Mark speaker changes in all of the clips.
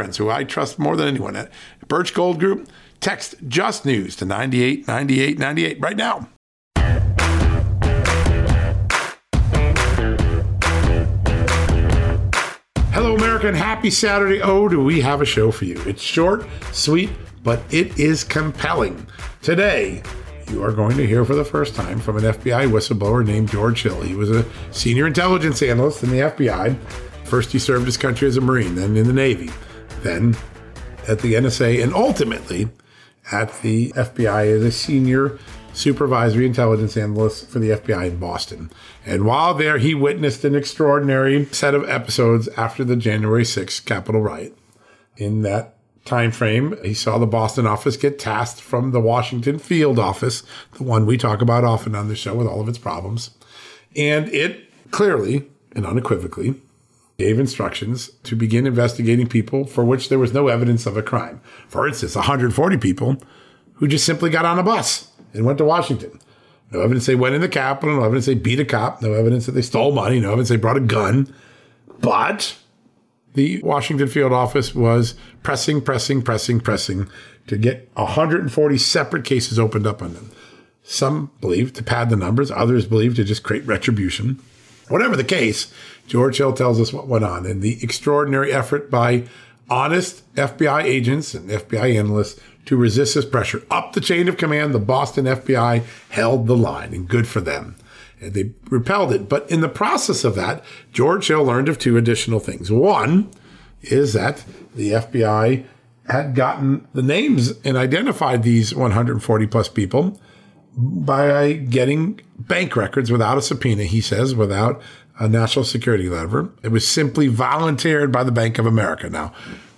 Speaker 1: friends who I trust more than anyone at Birch Gold Group. Text Just News to 989898 right now. Hello, America, and happy Saturday. Oh, do we have a show for you? It's short, sweet, but it is compelling. Today, you are going to hear for the first time from an FBI whistleblower named George Hill. He was a senior intelligence analyst in the FBI. First, he served his country as a Marine, then in the Navy then at the NSA, and ultimately at the FBI as a senior supervisory intelligence analyst for the FBI in Boston. And while there, he witnessed an extraordinary set of episodes after the January 6th Capitol riot. In that time frame, he saw the Boston office get tasked from the Washington field office, the one we talk about often on the show with all of its problems. And it clearly and unequivocally gave instructions to begin investigating people for which there was no evidence of a crime. For instance, 140 people who just simply got on a bus and went to Washington. No evidence they went in the Capitol, no evidence they beat a cop, no evidence that they stole money, no evidence they brought a gun. But the Washington field office was pressing, pressing, pressing, pressing to get 140 separate cases opened up on them. Some believe to pad the numbers, others believe to just create retribution. Whatever the case, George Hill tells us what went on and the extraordinary effort by honest FBI agents and FBI analysts to resist this pressure. Up the chain of command, the Boston FBI held the line, and good for them. And they repelled it. But in the process of that, George Hill learned of two additional things. One is that the FBI had gotten the names and identified these 140 plus people by getting bank records without a subpoena, he says, without a national security letter. It was simply volunteered by the Bank of America. Now,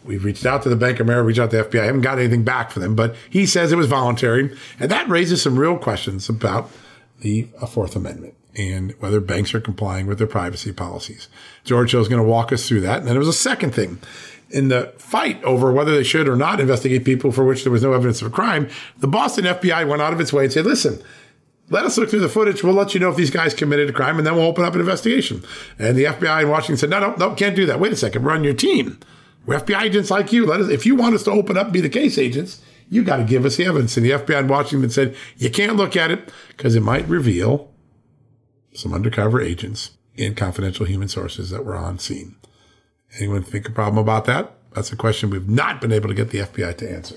Speaker 1: we've reached out to the Bank of America, reached out to the FBI, I haven't got anything back from them, but he says it was voluntary. And that raises some real questions about the uh, Fourth Amendment and whether banks are complying with their privacy policies. George Hill is going to walk us through that. And then there was a second thing. In the fight over whether they should or not investigate people for which there was no evidence of a crime, the Boston FBI went out of its way and said, listen, let us look through the footage. We'll let you know if these guys committed a crime, and then we'll open up an investigation. And the FBI in Washington said, no, no, no, can't do that. Wait a second. We're on your team. We're FBI agents like you. Let us, if you want us to open up be the case agents, you got to give us the evidence. And the FBI in Washington said, you can't look at it because it might reveal some undercover agents and confidential human sources that were on scene. Anyone think a problem about that? That's a question we've not been able to get the FBI to answer.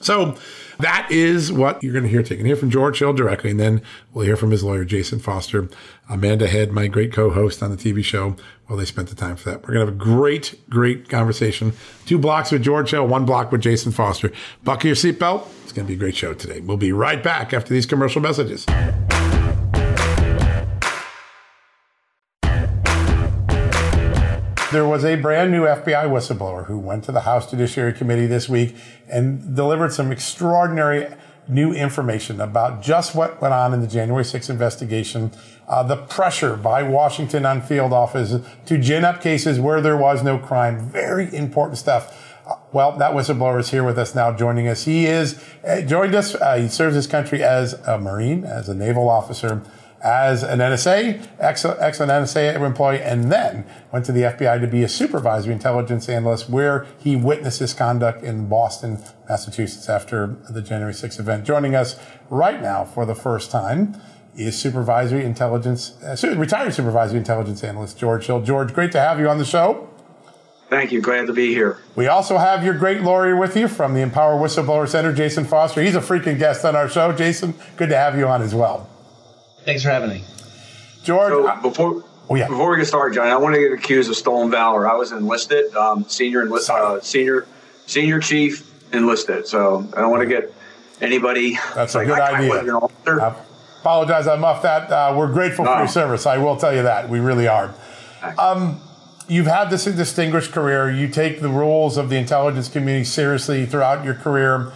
Speaker 1: So that is what you're going to hear. Taken hear from George Hill directly, and then we'll hear from his lawyer, Jason Foster. Amanda Head, my great co-host on the TV show. Well, they spent the time for that. We're going to have a great, great conversation. Two blocks with George Hill, one block with Jason Foster. Buckle your seatbelt. It's going to be a great show today. We'll be right back after these commercial messages. There was a brand new FBI whistleblower who went to the House Judiciary Committee this week and delivered some extraordinary new information about just what went on in the January 6th investigation, uh, the pressure by Washington on field office to gin up cases where there was no crime. Very important stuff. Uh, well, that whistleblower is here with us now, joining us. He is uh, joined us. Uh, he serves his country as a Marine, as a naval officer as an NSA, excellent, excellent NSA employee, and then went to the FBI to be a supervisory intelligence analyst where he witnessed this conduct in Boston, Massachusetts after the January 6th event. Joining us right now for the first time is supervisory intelligence, uh, retired supervisory intelligence analyst George Hill. George, great to have you on the show.
Speaker 2: Thank you. Glad to be here.
Speaker 1: We also have your great lawyer with you from the Empower Whistleblower Center, Jason Foster. He's a freaking guest on our show. Jason, good to have you on as well.
Speaker 3: Thanks for having me.
Speaker 1: George,
Speaker 2: so before oh, yeah. before we get started, John, I want to get accused of stolen valor. I was enlisted, um, senior enlisted, uh, senior senior chief enlisted. So I don't want to get anybody.
Speaker 1: That's a like, good idea. I apologize, I'm off that. Uh, we're grateful no. for your service. I will tell you that we really are. Um, you've had this distinguished career. You take the rules of the intelligence community seriously throughout your career.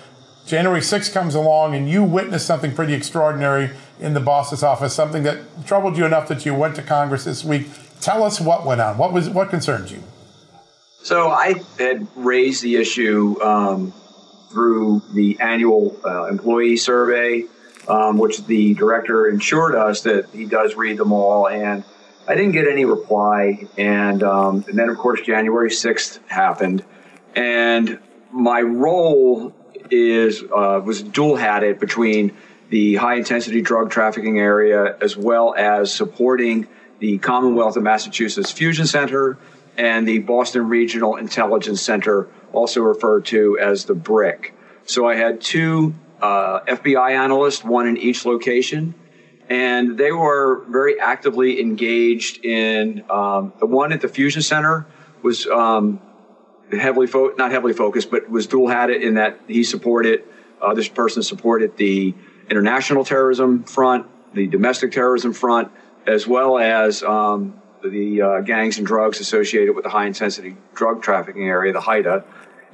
Speaker 1: January 6th comes along and you witness something pretty extraordinary in the Boston office, something that troubled you enough that you went to Congress this week. Tell us what went on. What was what concerned you?
Speaker 2: So I had raised the issue um, through the annual uh, employee survey, um, which the director assured us that he does read them all, and I didn't get any reply. And, um, and then, of course, January 6th happened. And my role is uh, was dual hatted between the high intensity drug trafficking area as well as supporting the Commonwealth of Massachusetts Fusion Center and the Boston Regional Intelligence Center, also referred to as the BRIC. So I had two uh, FBI analysts, one in each location, and they were very actively engaged in um, the one at the Fusion Center was um, heavily fo- not heavily focused, but was dual hatted in that he supported uh, this person supported the international terrorism front, the domestic terrorism front, as well as um, the uh, gangs and drugs associated with the high intensity drug trafficking area, the HIDTA.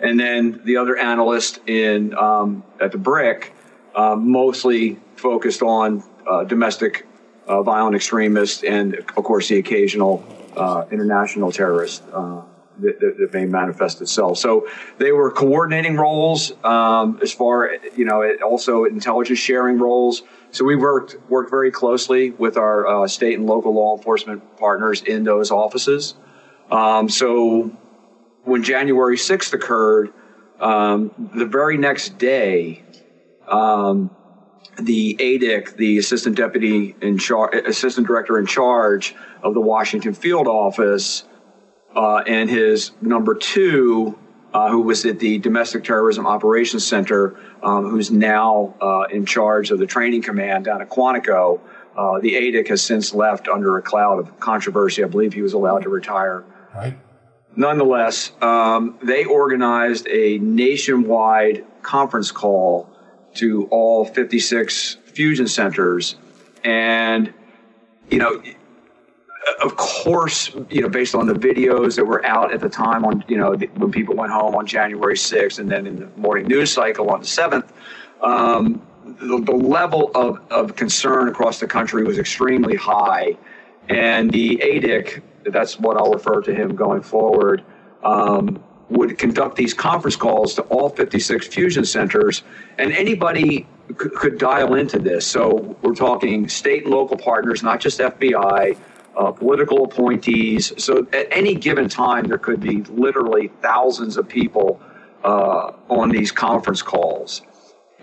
Speaker 2: And then the other analyst in um, at the BRIC uh, mostly focused on uh, domestic uh, violent extremists and, of course, the occasional uh, international terrorist uh, that, that, may manifest itself. So they were coordinating roles um, as far, you know, also intelligence sharing roles. So we worked worked very closely with our uh, state and local law enforcement partners in those offices. Um, so when January 6th occurred, um, the very next day, um, the ADIC, the assistant deputy in charge, assistant director in charge of the Washington field office, uh, and his number two, uh, who was at the Domestic Terrorism Operations Center, um, who's now uh, in charge of the training command down at Quantico. Uh, the ADIC has since left under a cloud of controversy. I believe he was allowed to retire.
Speaker 1: Right.
Speaker 2: Nonetheless, um, they organized a nationwide conference call to all 56 fusion centers. And, you know, of course, you know, based on the videos that were out at the time on, you know, when people went home on January 6th and then in the morning news cycle on the 7th, um, the, the, level of, of concern across the country was extremely high. And the ADIC, that's what I'll refer to him going forward, um, would conduct these conference calls to all 56 fusion centers, and anybody c- could dial into this. So we're talking state and local partners, not just FBI, uh, political appointees. So at any given time, there could be literally thousands of people uh, on these conference calls.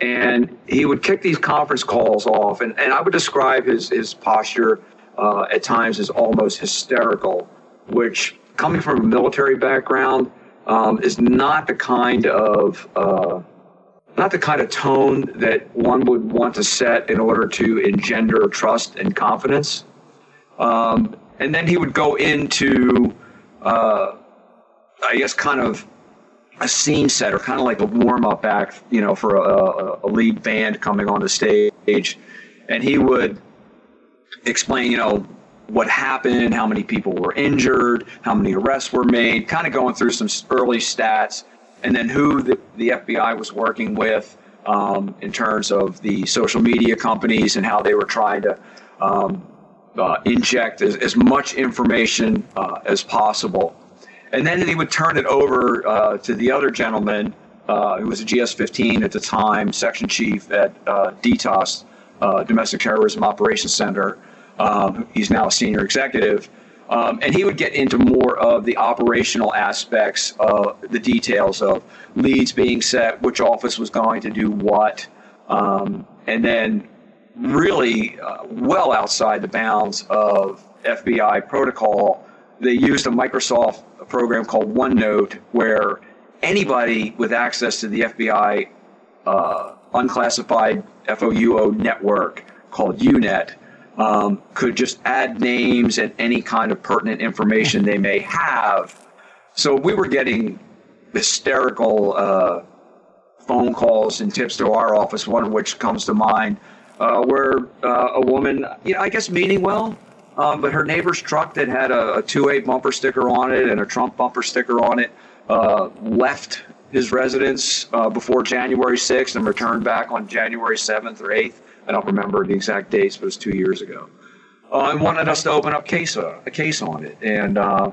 Speaker 2: And he would kick these conference calls off, and, and I would describe his, his posture uh, at times as almost hysterical, which, coming from a military background, um, is not the kind of uh, not the kind of tone that one would want to set in order to engender trust and confidence. Um, and then he would go into, uh, I guess, kind of a scene setter, kind of like a warm up act, you know, for a, a lead band coming on the stage. And he would explain, you know, what happened, how many people were injured, how many arrests were made, kind of going through some early stats, and then who the, the FBI was working with um, in terms of the social media companies and how they were trying to um, uh, inject as, as, much information uh, as possible. And then he would turn it over uh, to the other gentleman uh, who was a GS 15 at the time, section chief at uh, DTOS, uh, Domestic Terrorism Operations Center. Um, he's now a senior executive. Um, and he would get into more of the operational aspects, of the details of leads being set, which office was going to do what, um, and then really uh, well outside the bounds of FBI protocol, they used a Microsoft program called OneNote where anybody with access to the FBI uh, unclassified FOUO network called UNET um, could just add names and any kind of pertinent information they may have. So we were getting hysterical uh, phone calls and tips to our office, one of which comes to mind, uh, where uh, a woman, you know, I guess meaning well, um, but her neighbor's truck that had a, a 2A bumper sticker on it and a Trump bumper sticker on it uh, left his residence uh, before January 6th and returned back on January 7th or 8th. I don't remember the exact dates, but it was two years ago. Uh, and wanted us to open up case a case on it. And uh,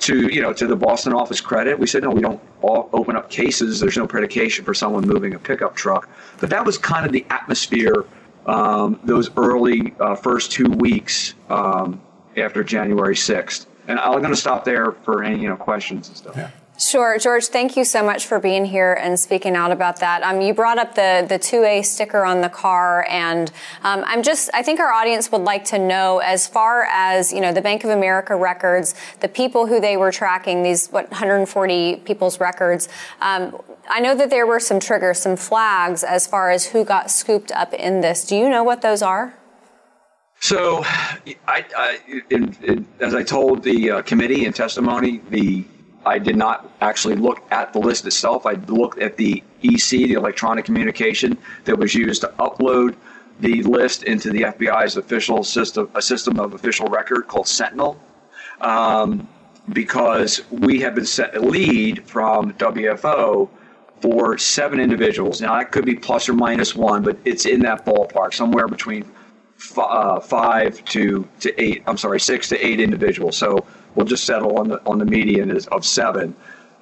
Speaker 2: to you know to the Boston office credit, we said no, we don't open up cases. There's no predication for someone moving a pickup truck. But that was kind of the atmosphere um, those early uh, first two weeks um, after January 6th. And I'm going to stop there for any you know questions and stuff. Yeah.
Speaker 3: Sure, George. Thank you so much for being here and speaking out about that. Um, you brought up the the two A sticker on the car, and um, I'm just I think our audience would like to know as far as you know the Bank of America records, the people who they were tracking, these what 140 people's records. Um, I know that there were some triggers, some flags as far as who got scooped up in this. Do you know what those are?
Speaker 2: So, I, I in, in, as I told the uh, committee in testimony, the I did not actually look at the list itself. I looked at the EC, the electronic communication that was used to upload the list into the FBI's official system, a system of official record called Sentinel. Um, because we have been set a lead from WFO for seven individuals. Now, that could be plus or minus one, but it's in that ballpark, somewhere between f- uh, five to, to eight, I'm sorry, six to eight individuals. So we'll just settle on the on the median of seven.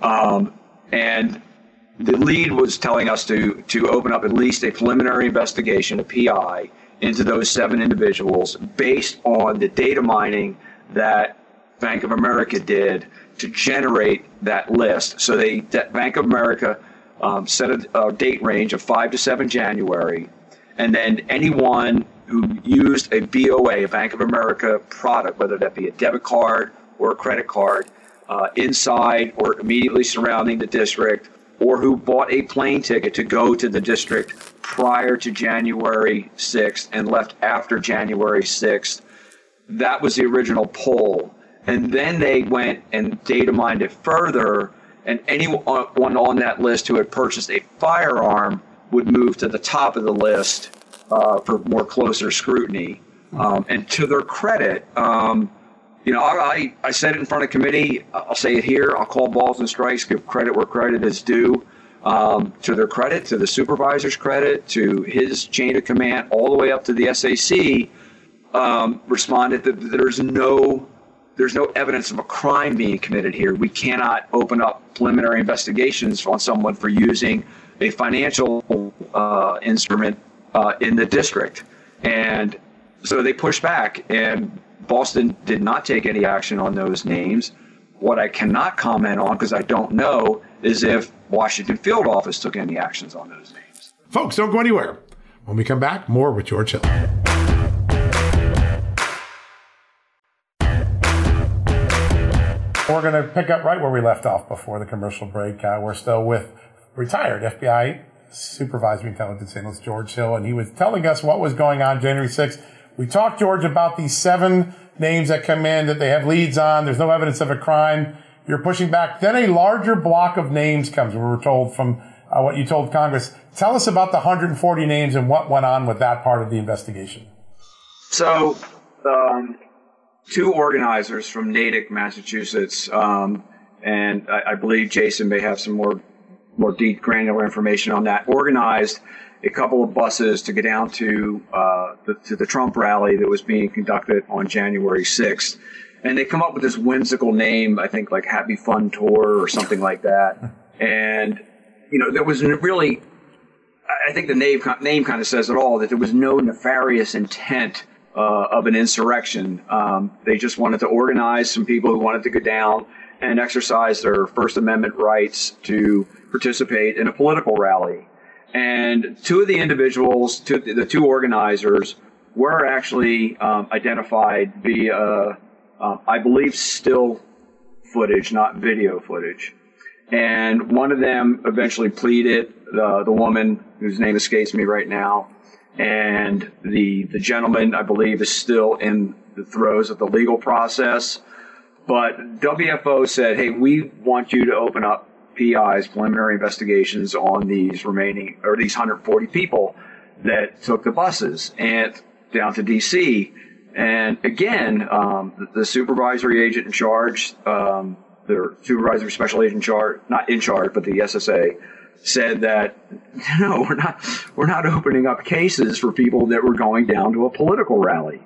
Speaker 2: Um, and the lead was telling us to to open up at least a preliminary investigation, a PI, into those seven individuals based on the data mining that Bank of America did to generate that list. So they that Bank of America um, set a, a date range of five to seven January, and then anyone who used a BOA, a Bank of America product, whether that be a debit card or a credit card uh, inside or immediately surrounding the district, or who bought a plane ticket to go to the district prior to January 6th and left after January 6th. That was the original poll. And then they went and data mined it further, and anyone on that list who had purchased a firearm would move to the top of the list uh, for more closer scrutiny. Um, and to their credit, um, you know, I, I said it in front of committee. I'll say it here. I'll call balls and strikes, give credit where credit is due. Um, to their credit, to the supervisor's credit, to his chain of command, all the way up to the SAC, um, responded that there's no there's no evidence of a crime being committed here. We cannot open up preliminary investigations on someone for using a financial uh, instrument uh, in the district, and so they pushed back and Boston did not take any action on those names. What I cannot comment on, because I don't know, is if Washington field office took any actions on those names.
Speaker 1: Folks, don't go anywhere. When we come back, more with George Hill. We're going to pick up right where we left off before the commercial break. Uh, we're still with retired FBI Supervisory Intelligence Analyst George Hill, and he was telling us what was going on January 6th we talked, George, about these seven names that come in that they have leads on. There's no evidence of a crime. You're pushing back. Then a larger block of names comes. We were told from uh, what you told Congress. Tell us about the 140 names and what went on with that part of the investigation.
Speaker 2: So, um, two organizers from Natick, Massachusetts, um, and I, I, believe Jason may have some more more deep granular information on that. Organized a couple of buses to get down to uh, the, to the Trump rally that was being conducted on January 6th. And they come up with this whimsical name, I think like Happy Fun Tour or something like that. And, you know, there was really, I think the name, name kind of says it all, that there was no nefarious intent uh, of an insurrection. Um, they just wanted to organize some people who wanted to go down and exercise their First Amendment rights to participate in a political rally. And two of the individuals, two, the two organizers, were actually um, identified via uh, I believe, still footage, not video footage. And one of them eventually pleaded, the, the woman whose name escapes me right now, and the, the gentleman, I believe, is still in the throes of the legal process. But WFO said, hey, we want you to open up PIs, preliminary investigations on these remaining, or these 140 people that took the buses and down to DC. And again, um, the, the, supervisory agent in charge, um, the supervisory special agent in charge, not in charge, but the SSA, said that no, we're not, we're not opening up cases for people that were going down to a political rally.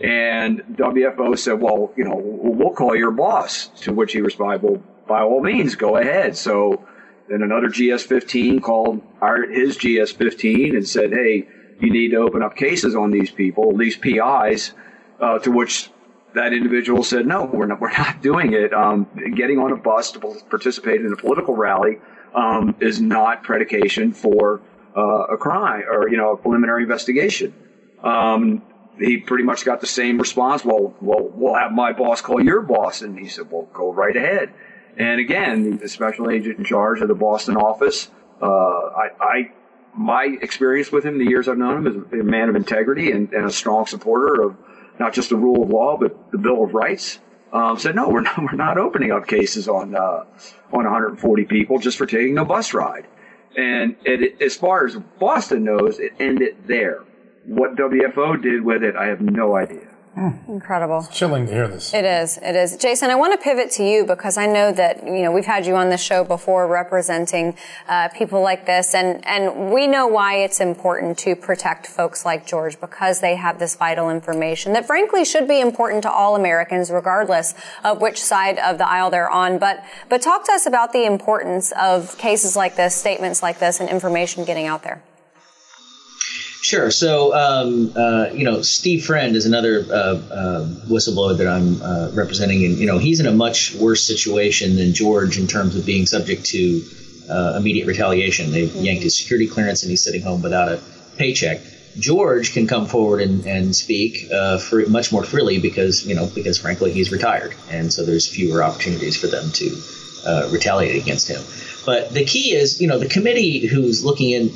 Speaker 2: And WFO said, well, you know, we'll call your boss. To which he responded, well, by all means, go ahead. So then another GS15 called our, his GS15 and said, hey, you need to open up cases on these people, these PIs, uh, to which that individual said, no, we're not, we're not doing it. Um, getting on a bus to participate in a political rally um, is not predication for uh, a crime or, you know, a preliminary investigation. Um, he pretty much got the same response. Well, well, we'll have my boss call your boss. And he said, well, go right ahead. And again, the special agent in charge of the Boston office, uh, I, I, my experience with him, the years I've known him, is a man of integrity and, and a strong supporter of not just the rule of law, but the Bill of Rights. Um, said, no, we're not, we're not opening up cases on, uh, on 140 people just for taking a bus ride. And it, as far as Boston knows, it ended there. What WFO did with it, I have no idea.
Speaker 3: Mm. Incredible.
Speaker 1: It's chilling to hear this.
Speaker 3: It is. It is. Jason, I want to pivot to you because I know that, you know, we've had you on the show before representing uh, people like this and, and we know why it's important to protect folks like George because they have this vital information that frankly should be important to all Americans regardless of which side of the aisle they're on. But, but talk to us about the importance of cases like this, statements like this and information getting out there.
Speaker 4: Sure. So, um, uh, you know, Steve Friend is another uh, uh, whistleblower that I'm uh, representing, and you know, he's in a much worse situation than George in terms of being subject to uh, immediate retaliation. They mm-hmm. yanked his security clearance, and he's sitting home without a paycheck. George can come forward and, and speak uh, for much more freely because you know because frankly he's retired, and so there's fewer opportunities for them to retaliate against him. But the key is, you know, the committee who's looking in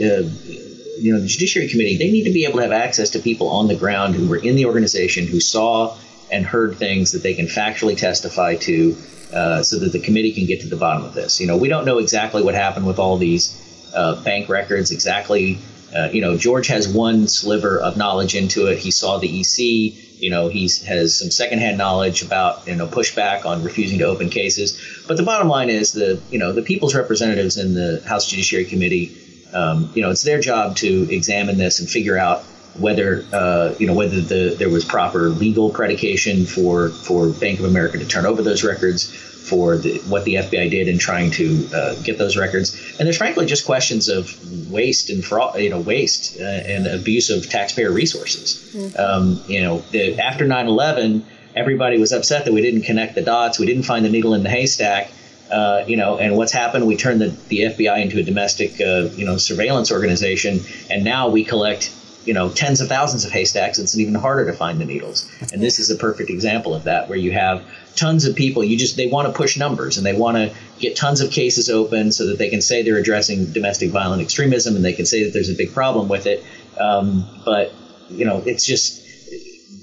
Speaker 4: you know, the Judiciary Committee, they need to be able to have access to people on the ground who were in the organization, who saw and heard things that they can factually testify to, uh, so that the committee can get to the bottom of this. You know, we don't know exactly what happened with all these uh, bank records exactly. Uh, you know, George has one sliver of knowledge into it. He saw the EC. You know, he has some secondhand knowledge about you know pushback on refusing to open cases. But the bottom line is the you know the people's representatives in the House Judiciary Committee um, you know, it's their job to examine this and figure out whether uh, you know whether the there was proper legal predication for for Bank of America to turn over those records, for the, what the FBI did in trying to uh, get those records, and there's frankly just questions of waste and fraud, you know, waste uh, and abuse of taxpayer resources. Mm-hmm. Um, you know, the, after 9/11, everybody was upset that we didn't connect the dots, we didn't find the needle in the haystack uh, you know, and what's happened? We turned the, the FBI into a domestic, uh, you know, surveillance organization, and now we collect, you know, tens of thousands of haystacks. It's even harder to find the needles. And this is a perfect example of that, where you have tons of people. You just they want to push numbers and they want to get tons of cases open so that they can say they're addressing domestic violent extremism and they can say that there's a big problem with it. Um, but you know, it's just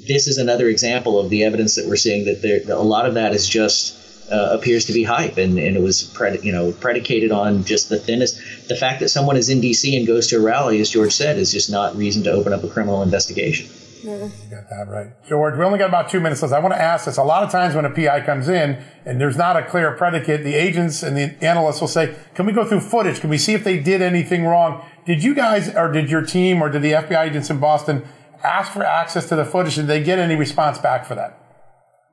Speaker 4: this is another example of the evidence that we're seeing that there, a lot of that is just uh, appears to be hype, and, and it was pred- you know predicated on just the thinnest. The fact that someone is in D.C. and goes to a rally, as George said, is just not reason to open up a criminal investigation.
Speaker 1: You got that right. George, we only got about two minutes left. I want to ask this. A lot of times when a PI comes in and there's not a clear predicate, the agents and the analysts will say, can we go through footage? Can we see if they did anything wrong? Did you guys, or did your team, or did the FBI agents in Boston ask for access to the footage? Did they get any response back for that?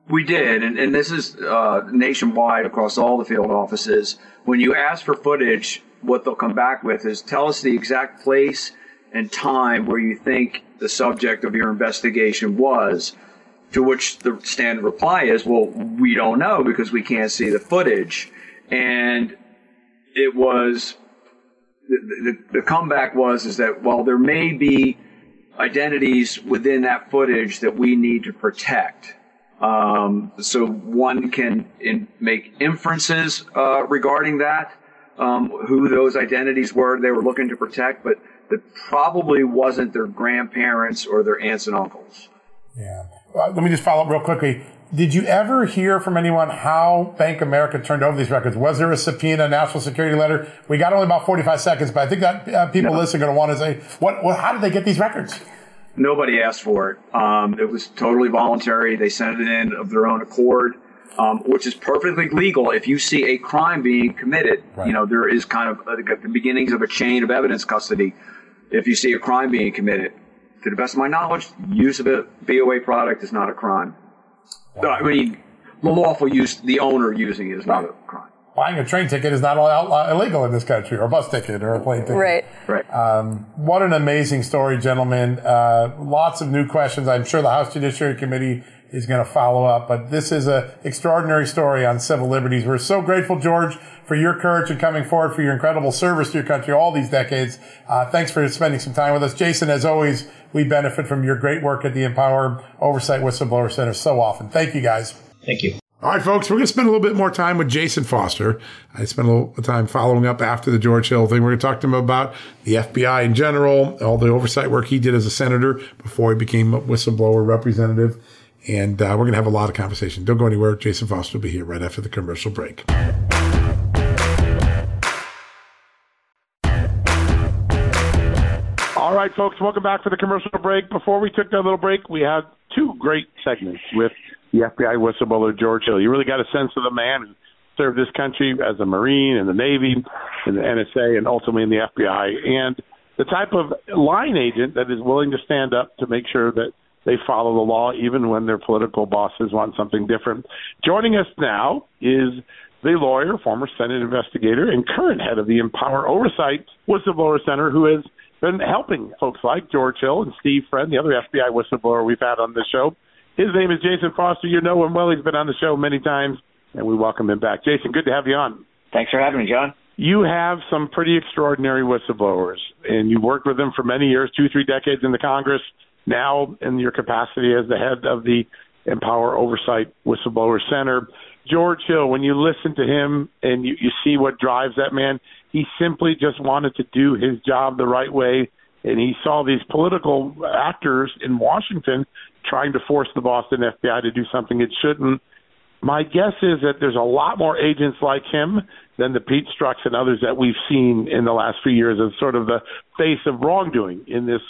Speaker 2: We did, and, and this is uh, nationwide across all the field offices. When you ask for footage, what they'll come back with is tell us the exact place and time where you think the subject of your investigation was. To which the standard reply is, well, we don't know because we can't see the footage. And it was, the, the, the comeback was, is that while there may be identities within that footage that we need to protect, Um, so one can in, make inferences uh, regarding that, um, who those identities were they were looking to protect, but it probably wasn't their grandparents or their aunts and uncles.
Speaker 5: Yeah. Well, let me just follow up real quickly. Did you ever hear from anyone how Bank America turned over these records? Was there a subpoena, national security letter? We got only about 45 seconds, but I think that uh, people no. listening are going to want to say, what, what, how did they get these records?
Speaker 2: Nobody asked for it. Um, it was totally voluntary. They sent it in of their own accord, um, which is perfectly legal. If you see a crime being committed, right. you know, there is kind of uh, the beginnings of a chain of evidence custody. If you see a crime being committed, to the best of my knowledge, use of a BOA product is not a crime. Wow. I mean, the lawful use, the owner using it is not a crime
Speaker 5: buying a train ticket is not uh, illegal in this country, or a bus ticket, or a plane ticket.
Speaker 3: Right.
Speaker 2: Right.
Speaker 5: Um, what an amazing story, gentlemen. Uh, lots of new questions. I'm sure the House Judiciary Committee is going to follow up, but this is an extraordinary story on civil liberties. We're so grateful, George, for your courage and coming forward, for your incredible service to your country all these decades. Uh, thanks for spending some time with us. Jason, as always, we benefit from your great work at the Empower Oversight Whistleblower Center so often. Thank you, guys.
Speaker 4: Thank you.
Speaker 5: All right, folks, we're going to spend a little bit more time with Jason Foster. I spent a little time following up after the George Hill thing. We're going to talk to him about the FBI in general, all the oversight work he did as a senator before he became a whistleblower representative. And uh, we're going to have a lot of conversation. Don't go anywhere. Jason Foster will be here right after the commercial break. All right, folks, welcome back for the commercial break. Before we took that little break, we had two great segments with the FBI whistleblower George Hill. You really got a sense of the man who served this country as a Marine in the Navy, in the NSA, and ultimately in the FBI, and the type of line agent that is willing to stand up to make sure that they follow the law even when their political bosses want something different. Joining us now is the lawyer, former Senate investigator, and current head of the Empower Oversight Whistleblower Center, who has been helping folks like George Hill and Steve Friend, the other FBI whistleblower we've had on this show, his name is Jason Foster. You know him well. He's been on the show many times, and we welcome him back. Jason, good to have you on.
Speaker 6: Thanks for having me, John.
Speaker 5: You have some pretty extraordinary whistleblowers, and you worked with them for many years, two, three decades in the Congress. Now, in your capacity as the head of the Empower Oversight Whistleblower Center, George Hill, when you listen to him and you, you see what drives that man, he simply just wanted to do his job the right way. And he saw these political actors in Washington trying to force the Boston FBI to do something it shouldn't. My guess is that there's a lot more agents like him than the Pete Strzoks and others that we've seen in the last few years as sort of the face of wrongdoing in this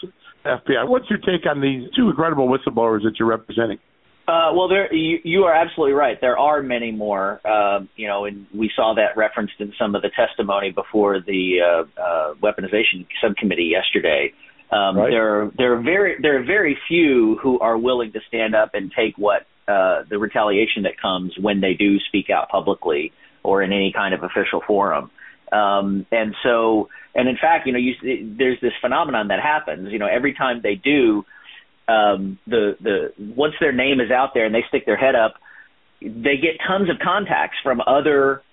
Speaker 5: FBI. What's your take on these two incredible whistleblowers that you're representing?
Speaker 6: Uh, well, there you, you are absolutely right. There are many more, uh, you know, and we saw that referenced in some of the testimony before the uh, uh, weaponization subcommittee yesterday. Um, right. There, are, there are very, there are very few who are willing to stand up and take what uh, the retaliation that comes when they do speak out publicly or in any kind of official forum. Um, and so, and in fact, you know, you, there's this phenomenon that happens. You know, every time they do, um, the the once their name is out there and they stick their head up, they get tons of contacts from other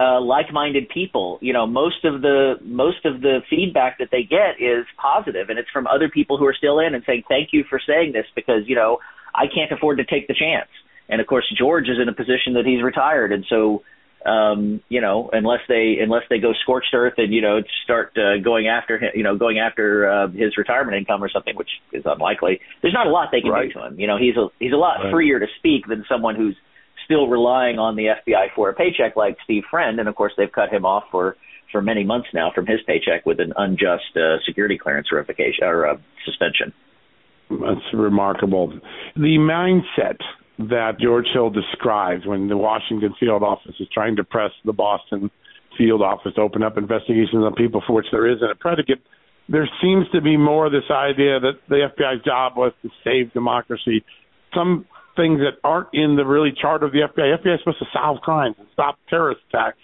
Speaker 6: uh, like-minded people. You know, most of the most of the feedback that they get is positive, and it's from other people who are still in and saying, "Thank you for saying this," because you know I can't afford to take the chance. And of course, George is in a position that he's retired, and so um, you know, unless they unless they go scorched earth and you know start uh, going after him, you know, going after uh, his retirement income or something, which is unlikely. There's not a lot they can right. do to him. You know, he's a he's a lot right. freer to speak than someone who's still relying on the FBI for a paycheck like Steve Friend, and of course they've cut him off for for many months now from his paycheck with an unjust uh, security clearance verification or uh, suspension.
Speaker 5: That's remarkable. The mindset that George Hill describes when the Washington field office is trying to press the Boston field office to open up investigations on people for which there isn't a predicate. There seems to be more this idea that the FBI's job was to save democracy. Some things that aren't in the really chart of the FBI. FBI is supposed to solve crimes and stop terrorist attacks.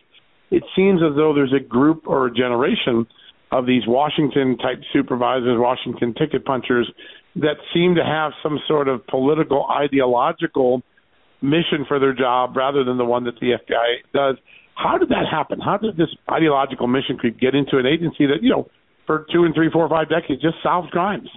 Speaker 5: It seems as though there's a group or a generation of these Washington type supervisors, Washington ticket punchers, that seem to have some sort of political ideological mission for their job rather than the one that the FBI does. How did that happen? How did this ideological mission creep get into an agency that, you know, for two and three, four, five decades just solves crimes?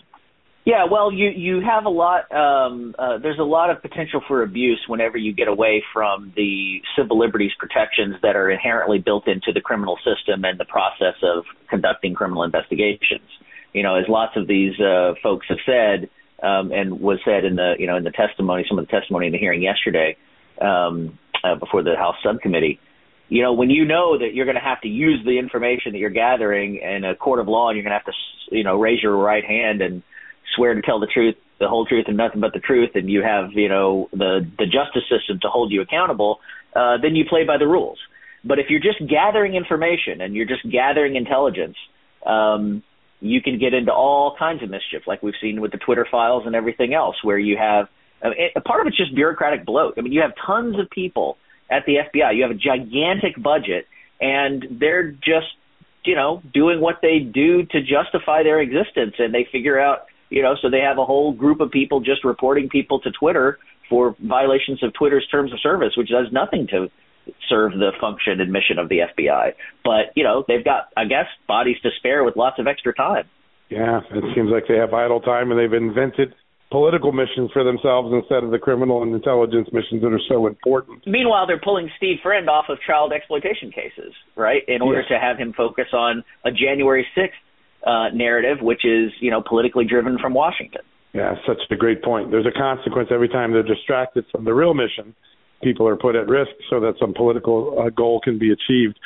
Speaker 6: Yeah, well, you you have a lot. Um, uh, there's a lot of potential for abuse whenever you get away from the civil liberties protections that are inherently built into the criminal system and the process of conducting criminal investigations. You know, as lots of these uh, folks have said, um, and was said in the you know in the testimony, some of the testimony in the hearing yesterday um, uh, before the House subcommittee. You know, when you know that you're going to have to use the information that you're gathering in a court of law, and you're going to have to you know raise your right hand and swear to tell the truth, the whole truth, and nothing but the truth, and you have you know the the justice system to hold you accountable, uh, then you play by the rules. But if you're just gathering information and you're just gathering intelligence, um, you can get into all kinds of mischief, like we've seen with the Twitter files and everything else, where you have I mean, a part of it's just bureaucratic bloat. I mean, you have tons of people at the FBI. You have a gigantic budget, and they're just you know doing what they do to justify their existence, and they figure out you know, so they have a whole group of people just reporting people to Twitter for violations of Twitter's terms of service, which does nothing to serve the function and mission of the FBI. But, you know, they've got, I guess, bodies to spare with lots of extra time.
Speaker 5: Yeah, it seems like they have idle time and they've invented political missions for themselves instead of the criminal and intelligence missions that are so important.
Speaker 6: Meanwhile, they're pulling Steve Friend off of child exploitation cases, right, in order yes. to have him focus on a January 6th uh, narrative, which is you know politically driven from Washington.
Speaker 5: Yeah, such a great point. There's a consequence every time they're distracted from the real mission. People are put at risk so that some political uh, goal can be achieved.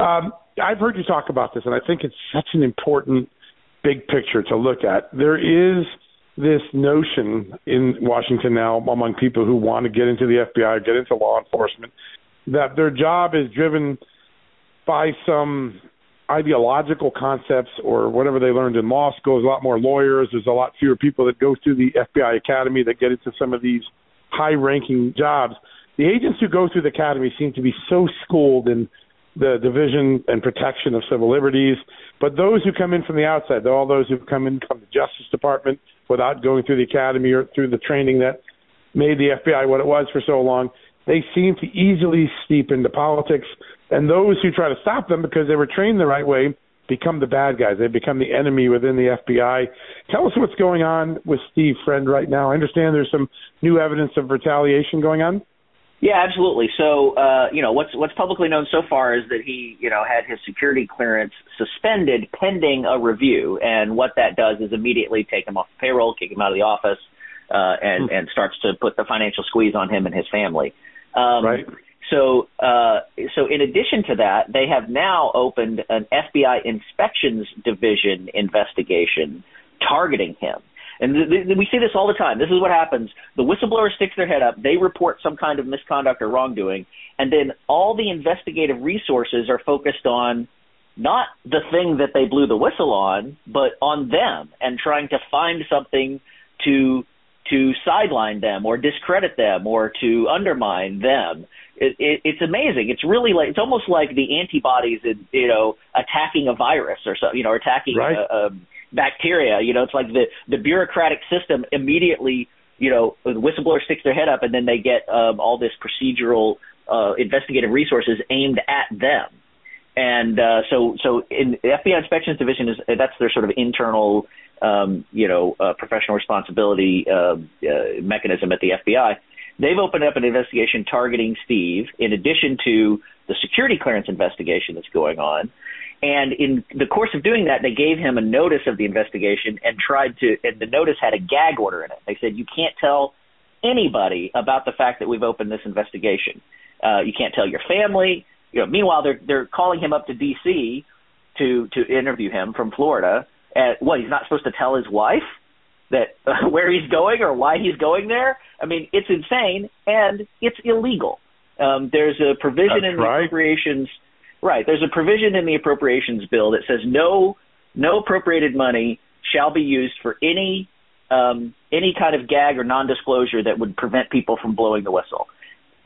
Speaker 5: Um, I've heard you talk about this, and I think it's such an important big picture to look at. There is this notion in Washington now among people who want to get into the FBI, get into law enforcement, that their job is driven by some ideological concepts or whatever they learned in law school. There's a lot more lawyers. There's a lot fewer people that go through the FBI Academy that get into some of these high ranking jobs. The agents who go through the academy seem to be so schooled in the division and protection of civil liberties. But those who come in from the outside, all those who come in from the Justice Department without going through the academy or through the training that made the FBI what it was for so long, they seem to easily steep into politics. And those who try to stop them because they were trained the right way become the bad guys. They become the enemy within the FBI. Tell us what's going on with Steve Friend right now. I understand there's some new evidence of retaliation going on.
Speaker 6: Yeah, absolutely. So, uh, you know, what's what's publicly known so far is that he, you know, had his security clearance suspended pending a review, and what that does is immediately take him off the payroll, kick him out of the office, uh, and hmm. and starts to put the financial squeeze on him and his family.
Speaker 5: Um, right.
Speaker 6: So, uh, so in addition to that, they have now opened an FBI inspections division investigation targeting him. And th- th- we see this all the time. This is what happens. The whistleblower sticks their head up. They report some kind of misconduct or wrongdoing. And then all the investigative resources are focused on not the thing that they blew the whistle on, but on them and trying to find something to to sideline them or discredit them or to undermine them. It, it, it's amazing. It's really like it's almost like the antibodies, in, you know, attacking a virus or so, you know, attacking
Speaker 5: right.
Speaker 6: a, a bacteria. You know, it's like the the bureaucratic system immediately, you know, the whistleblower sticks their head up and then they get um, all this procedural uh, investigative resources aimed at them. And uh, so, so in the FBI Inspections Division is that's their sort of internal um, you know, uh, professional responsibility uh, uh, mechanism at the FBI. They've opened up an investigation targeting Steve, in addition to the security clearance investigation that's going on. And in the course of doing that, they gave him a notice of the investigation and tried to, and the notice had a gag order in it. They said, you can't tell anybody about the fact that we've opened this investigation. Uh, you can't tell your family. You know, meanwhile, they're they're calling him up to D.C. to to interview him from Florida, and what he's not supposed to tell his wife that uh, where he's going or why he's going there. I mean, it's insane and it's illegal. Um, there's a provision
Speaker 5: That's
Speaker 6: in the
Speaker 5: right.
Speaker 6: appropriations. Right. There's a provision in the appropriations bill that says no no appropriated money shall be used for any um, any kind of gag or non-disclosure that would prevent people from blowing the whistle.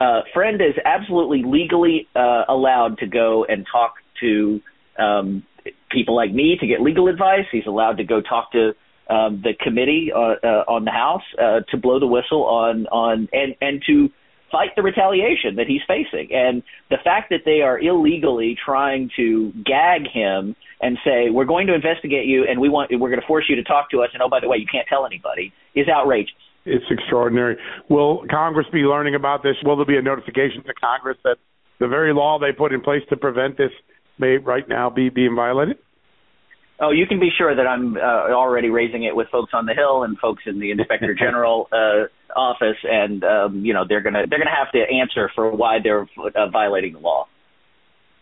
Speaker 6: Uh, Friend is absolutely legally uh, allowed to go and talk to um, people like me to get legal advice. He's allowed to go talk to um, the committee uh, uh, on the House uh, to blow the whistle on on and and to fight the retaliation that he's facing. And the fact that they are illegally trying to gag him and say, we're going to investigate you and we want, we're going to force you to talk to us. And oh, by the way, you can't tell anybody is outrageous.
Speaker 5: It's extraordinary. Will Congress be learning about this? Will there be a notification to Congress that the very law they put in place to prevent this may right now be being violated?
Speaker 6: Oh, you can be sure that I'm uh, already raising it with folks on the Hill and folks in the Inspector General uh, office, and um, you know they're gonna they're gonna have to answer for why they're uh, violating the law.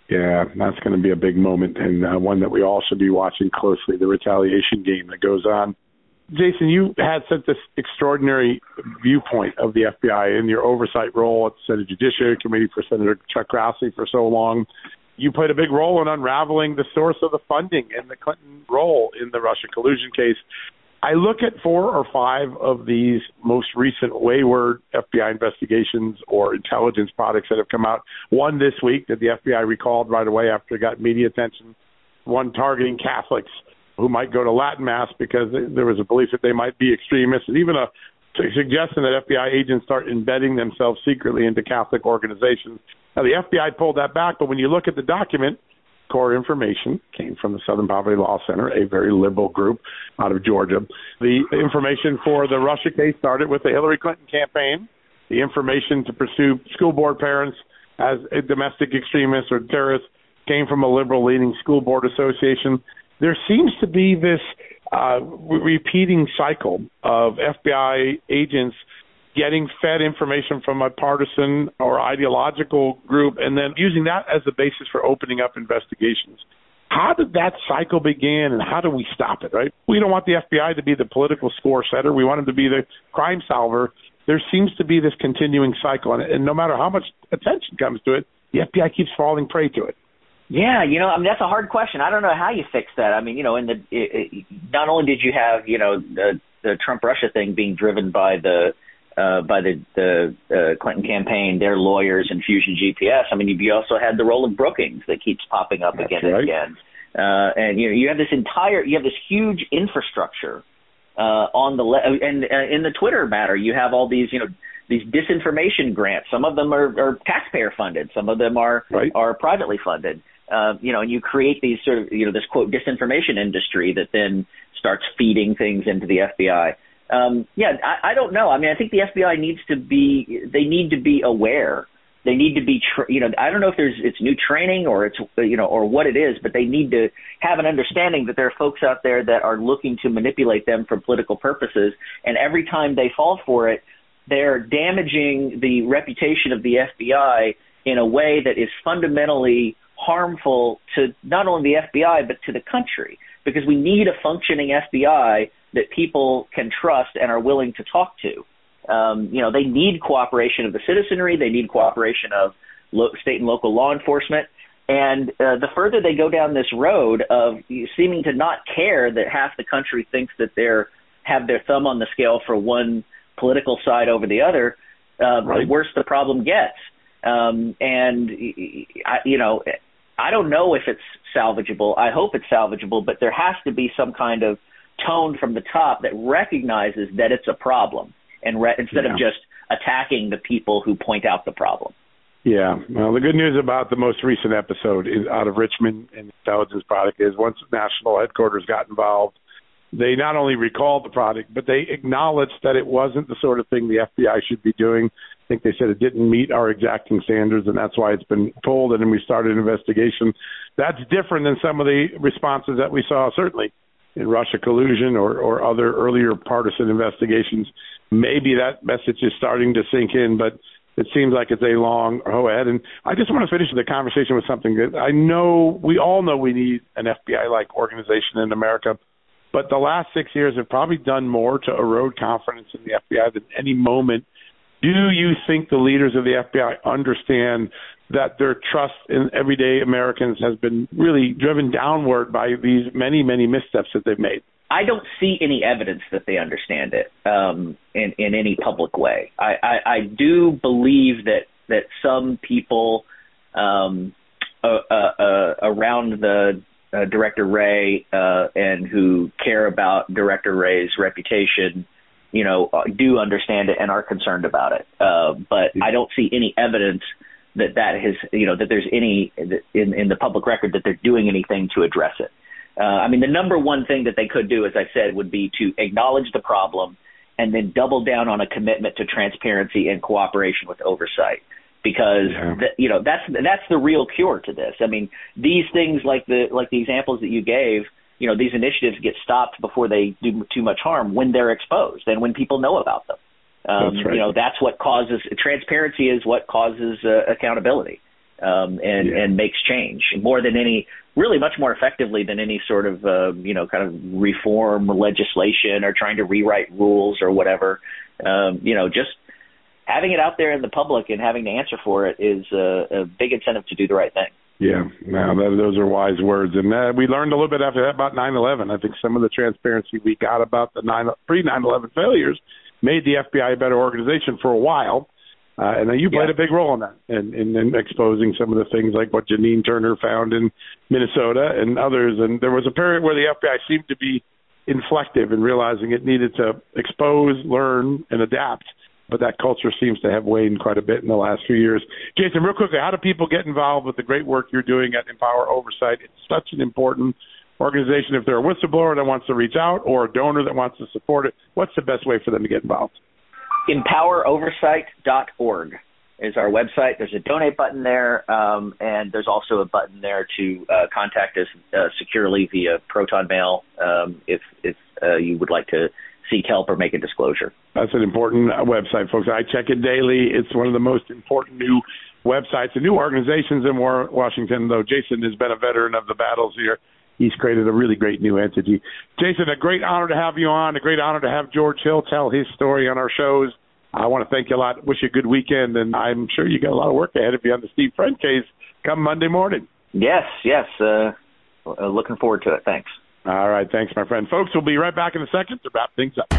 Speaker 5: Yeah, that's going to be a big moment and uh, one that we all should be watching closely. The retaliation game that goes on. Jason, you had such this extraordinary viewpoint of the FBI in your oversight role at the Senate Judiciary Committee for Senator Chuck Grassley for so long you played a big role in unraveling the source of the funding and the Clinton role in the Russia collusion case. I look at four or five of these most recent wayward FBI investigations or intelligence products that have come out. One this week that the FBI recalled right away after it got media attention. One targeting Catholics who might go to Latin Mass because there was a belief that they might be extremists, and even a suggestion that FBI agents start embedding themselves secretly into Catholic organizations. Now, the FBI pulled that back, but when you look at the document, core information came from the Southern Poverty Law Center, a very liberal group out of Georgia. The information for the Russia case started with the Hillary Clinton campaign. The information to pursue school board parents as domestic extremists or terrorists came from a liberal leaning school board association. There seems to be this uh, repeating cycle of FBI agents getting fed information from a partisan or ideological group and then using that as the basis for opening up investigations. How did that cycle begin and how do we stop it, right? We don't want the FBI to be the political score setter. We want them to be the crime solver. There seems to be this continuing cycle, and, and no matter how much attention comes to it, the FBI keeps falling prey to it.
Speaker 6: Yeah, you know, I mean that's a hard question. I don't know how you fix that. I mean, you know, in the it, it, not only did you have you know the the Trump Russia thing being driven by the uh, by the the uh, Clinton campaign, their lawyers, and Fusion GPS. I mean, you also had the role of Brookings that keeps popping up
Speaker 5: That's
Speaker 6: again
Speaker 5: right.
Speaker 6: and again. Uh, and you know, you have this entire, you have this huge infrastructure uh, on the le- and uh, in the Twitter matter, you have all these, you know, these disinformation grants. Some of them are, are taxpayer funded. Some of them are
Speaker 5: right.
Speaker 6: are privately funded. Uh, you know, and you create these sort of, you know, this quote disinformation industry that then starts feeding things into the FBI. Um, yeah, I, I don't know. I mean, I think the FBI needs to be, they need to be aware. They need to be, tra- you know, I don't know if there's it's new training or it's, you know, or what it is, but they need to have an understanding that there are folks out there that are looking to manipulate them for political purposes, and every time they fall for it, they're damaging the reputation of the FBI in a way that is fundamentally harmful to not only the FBI but to the country because we need a functioning FBI that people can trust and are willing to talk to. Um, you know, they need cooperation of the citizenry. They need cooperation of lo- state and local law enforcement. And uh, the further they go down this road of seeming to not care that half the country thinks that they're have their thumb on the scale for one political side over the other, uh,
Speaker 5: right.
Speaker 6: the worse the problem gets. Um, and I, you know, I don't know if it's salvageable. I hope it's salvageable, but there has to be some kind of tone from the top that recognizes that it's a problem, and re- instead
Speaker 5: yeah.
Speaker 6: of just attacking the people who point out the problem.
Speaker 5: Yeah. Well, the good news about the most recent episode is out of Richmond and intelligence product is once national headquarters got involved, they not only recalled the product, but they acknowledged that it wasn't the sort of thing the FBI should be doing. I think they said it didn't meet our exacting standards, and that's why it's been pulled, and then we started an investigation. That's different than some of the responses that we saw, certainly in Russia collusion or, or other earlier partisan investigations. Maybe that message is starting to sink in, but it seems like it's a long road ahead. And I just want to finish the conversation with something that I know we all know we need an FBI like organization in America. But the last six years have probably done more to erode confidence in the FBI than any moment. Do you think the leaders of the FBI understand that their trust in everyday Americans has been really driven downward by these many, many missteps that they've made?
Speaker 6: I don't see any evidence that they understand it um, in in any public way. I, I, I do believe that that some people um, uh, uh, uh, around the uh, Director Wray uh, and who care about Director Wray's reputation, you know, uh, do understand it and are concerned about it. Uh, but I don't see any evidence that that has, you know, that there's any in, in the public record that they're doing anything to address it. Uh, I mean, the number one thing that they could do, as I said, would be to acknowledge the problem and then double down on a commitment to transparency and cooperation with oversight because yeah. the, you know that's that's the real cure to this. I mean, these things like the like the examples that you gave, you know, these initiatives get stopped before they do too much harm when they're exposed and when people know about them. Um,
Speaker 1: that's right.
Speaker 6: You know, that's what causes transparency is what causes uh, accountability um, and yeah. and makes change more than any really much more effectively than any sort of uh, you know kind of reform legislation or trying to rewrite rules or whatever. Um, you know, just having it out there in the public and having to answer for it is a, a big incentive to do the right thing.
Speaker 1: Yeah, now that, those are wise words, and uh, we learned a little bit after that about 9/11. I think some of the transparency we got about the nine pre 9/11 failures made the FBI a better organization for a while. Uh, and then you played
Speaker 6: yeah.
Speaker 1: a big role in that, in, in, in exposing some of the things like what Janine Turner found in Minnesota and others. And there was a period where the FBI seemed to be inflective in realizing it needed to expose, learn, and adapt. But that culture seems to have waned quite a bit in the last few years. Jason, real quickly, how do people get involved with the great work you're doing at Empower Oversight? It's such an important organization. If they're a whistleblower that wants to reach out or a donor that wants to support it, what's the best way for them to get involved?
Speaker 6: empoweroversight.org is our website. There's a donate button there, um, and there's also a button there to uh, contact us uh, securely via Proton Mail um, if if uh, you would like to seek help or make a disclosure.
Speaker 1: That's an important uh, website, folks. I check it daily. It's one of the most important new websites and new organizations in Washington. Though Jason has been a veteran of the battles here he's created a really great new entity. Jason, a great honor to have you on. A great honor to have George Hill tell his story on our shows. I want to thank you a lot. Wish you a good weekend, and I'm sure you got a lot of work ahead of you on the Steve Friend case come Monday morning.
Speaker 6: Yes, yes. Uh, uh looking forward to it. Thanks.
Speaker 1: All right. Thanks, my friend. Folks, we'll be right back in a second to wrap things up.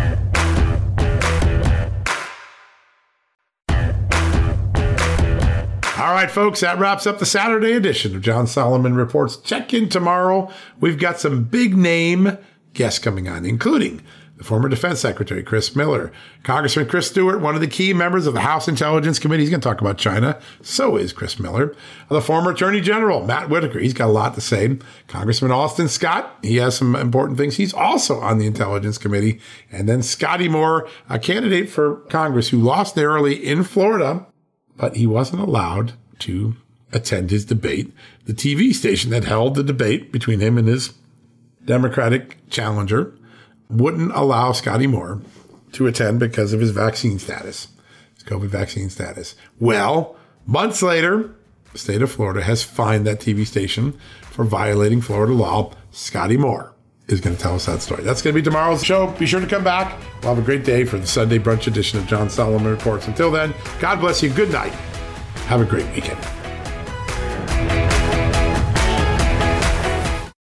Speaker 1: All right, folks, that wraps up the Saturday edition of John Solomon Reports. Check in tomorrow. We've got some big name guests coming on, including the former Defense Secretary, Chris Miller, Congressman Chris Stewart, one of the key members of the House Intelligence Committee. He's going to talk about China. So is Chris Miller. The former Attorney General, Matt Whitaker. He's got a lot to say. Congressman Austin Scott. He has some important things. He's also on the Intelligence Committee. And then Scotty Moore, a candidate for Congress who lost narrowly in Florida but he wasn't allowed to attend his debate. The TV station that held the debate between him and his Democratic challenger wouldn't allow Scotty Moore to attend because of his vaccine status, his COVID vaccine status. Well, months later, the state of Florida has fined that TV station for violating Florida law. Scotty Moore is going to tell us that story. That's going to be tomorrow's show. Be sure to come back. We'll have a great day for the Sunday brunch edition of John Solomon Reports. Until then, God bless you. Good night. Have a great weekend.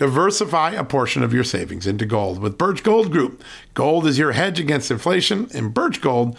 Speaker 1: Diversify a portion of your savings into gold with Birch Gold Group. Gold is your hedge against inflation, and Birch Gold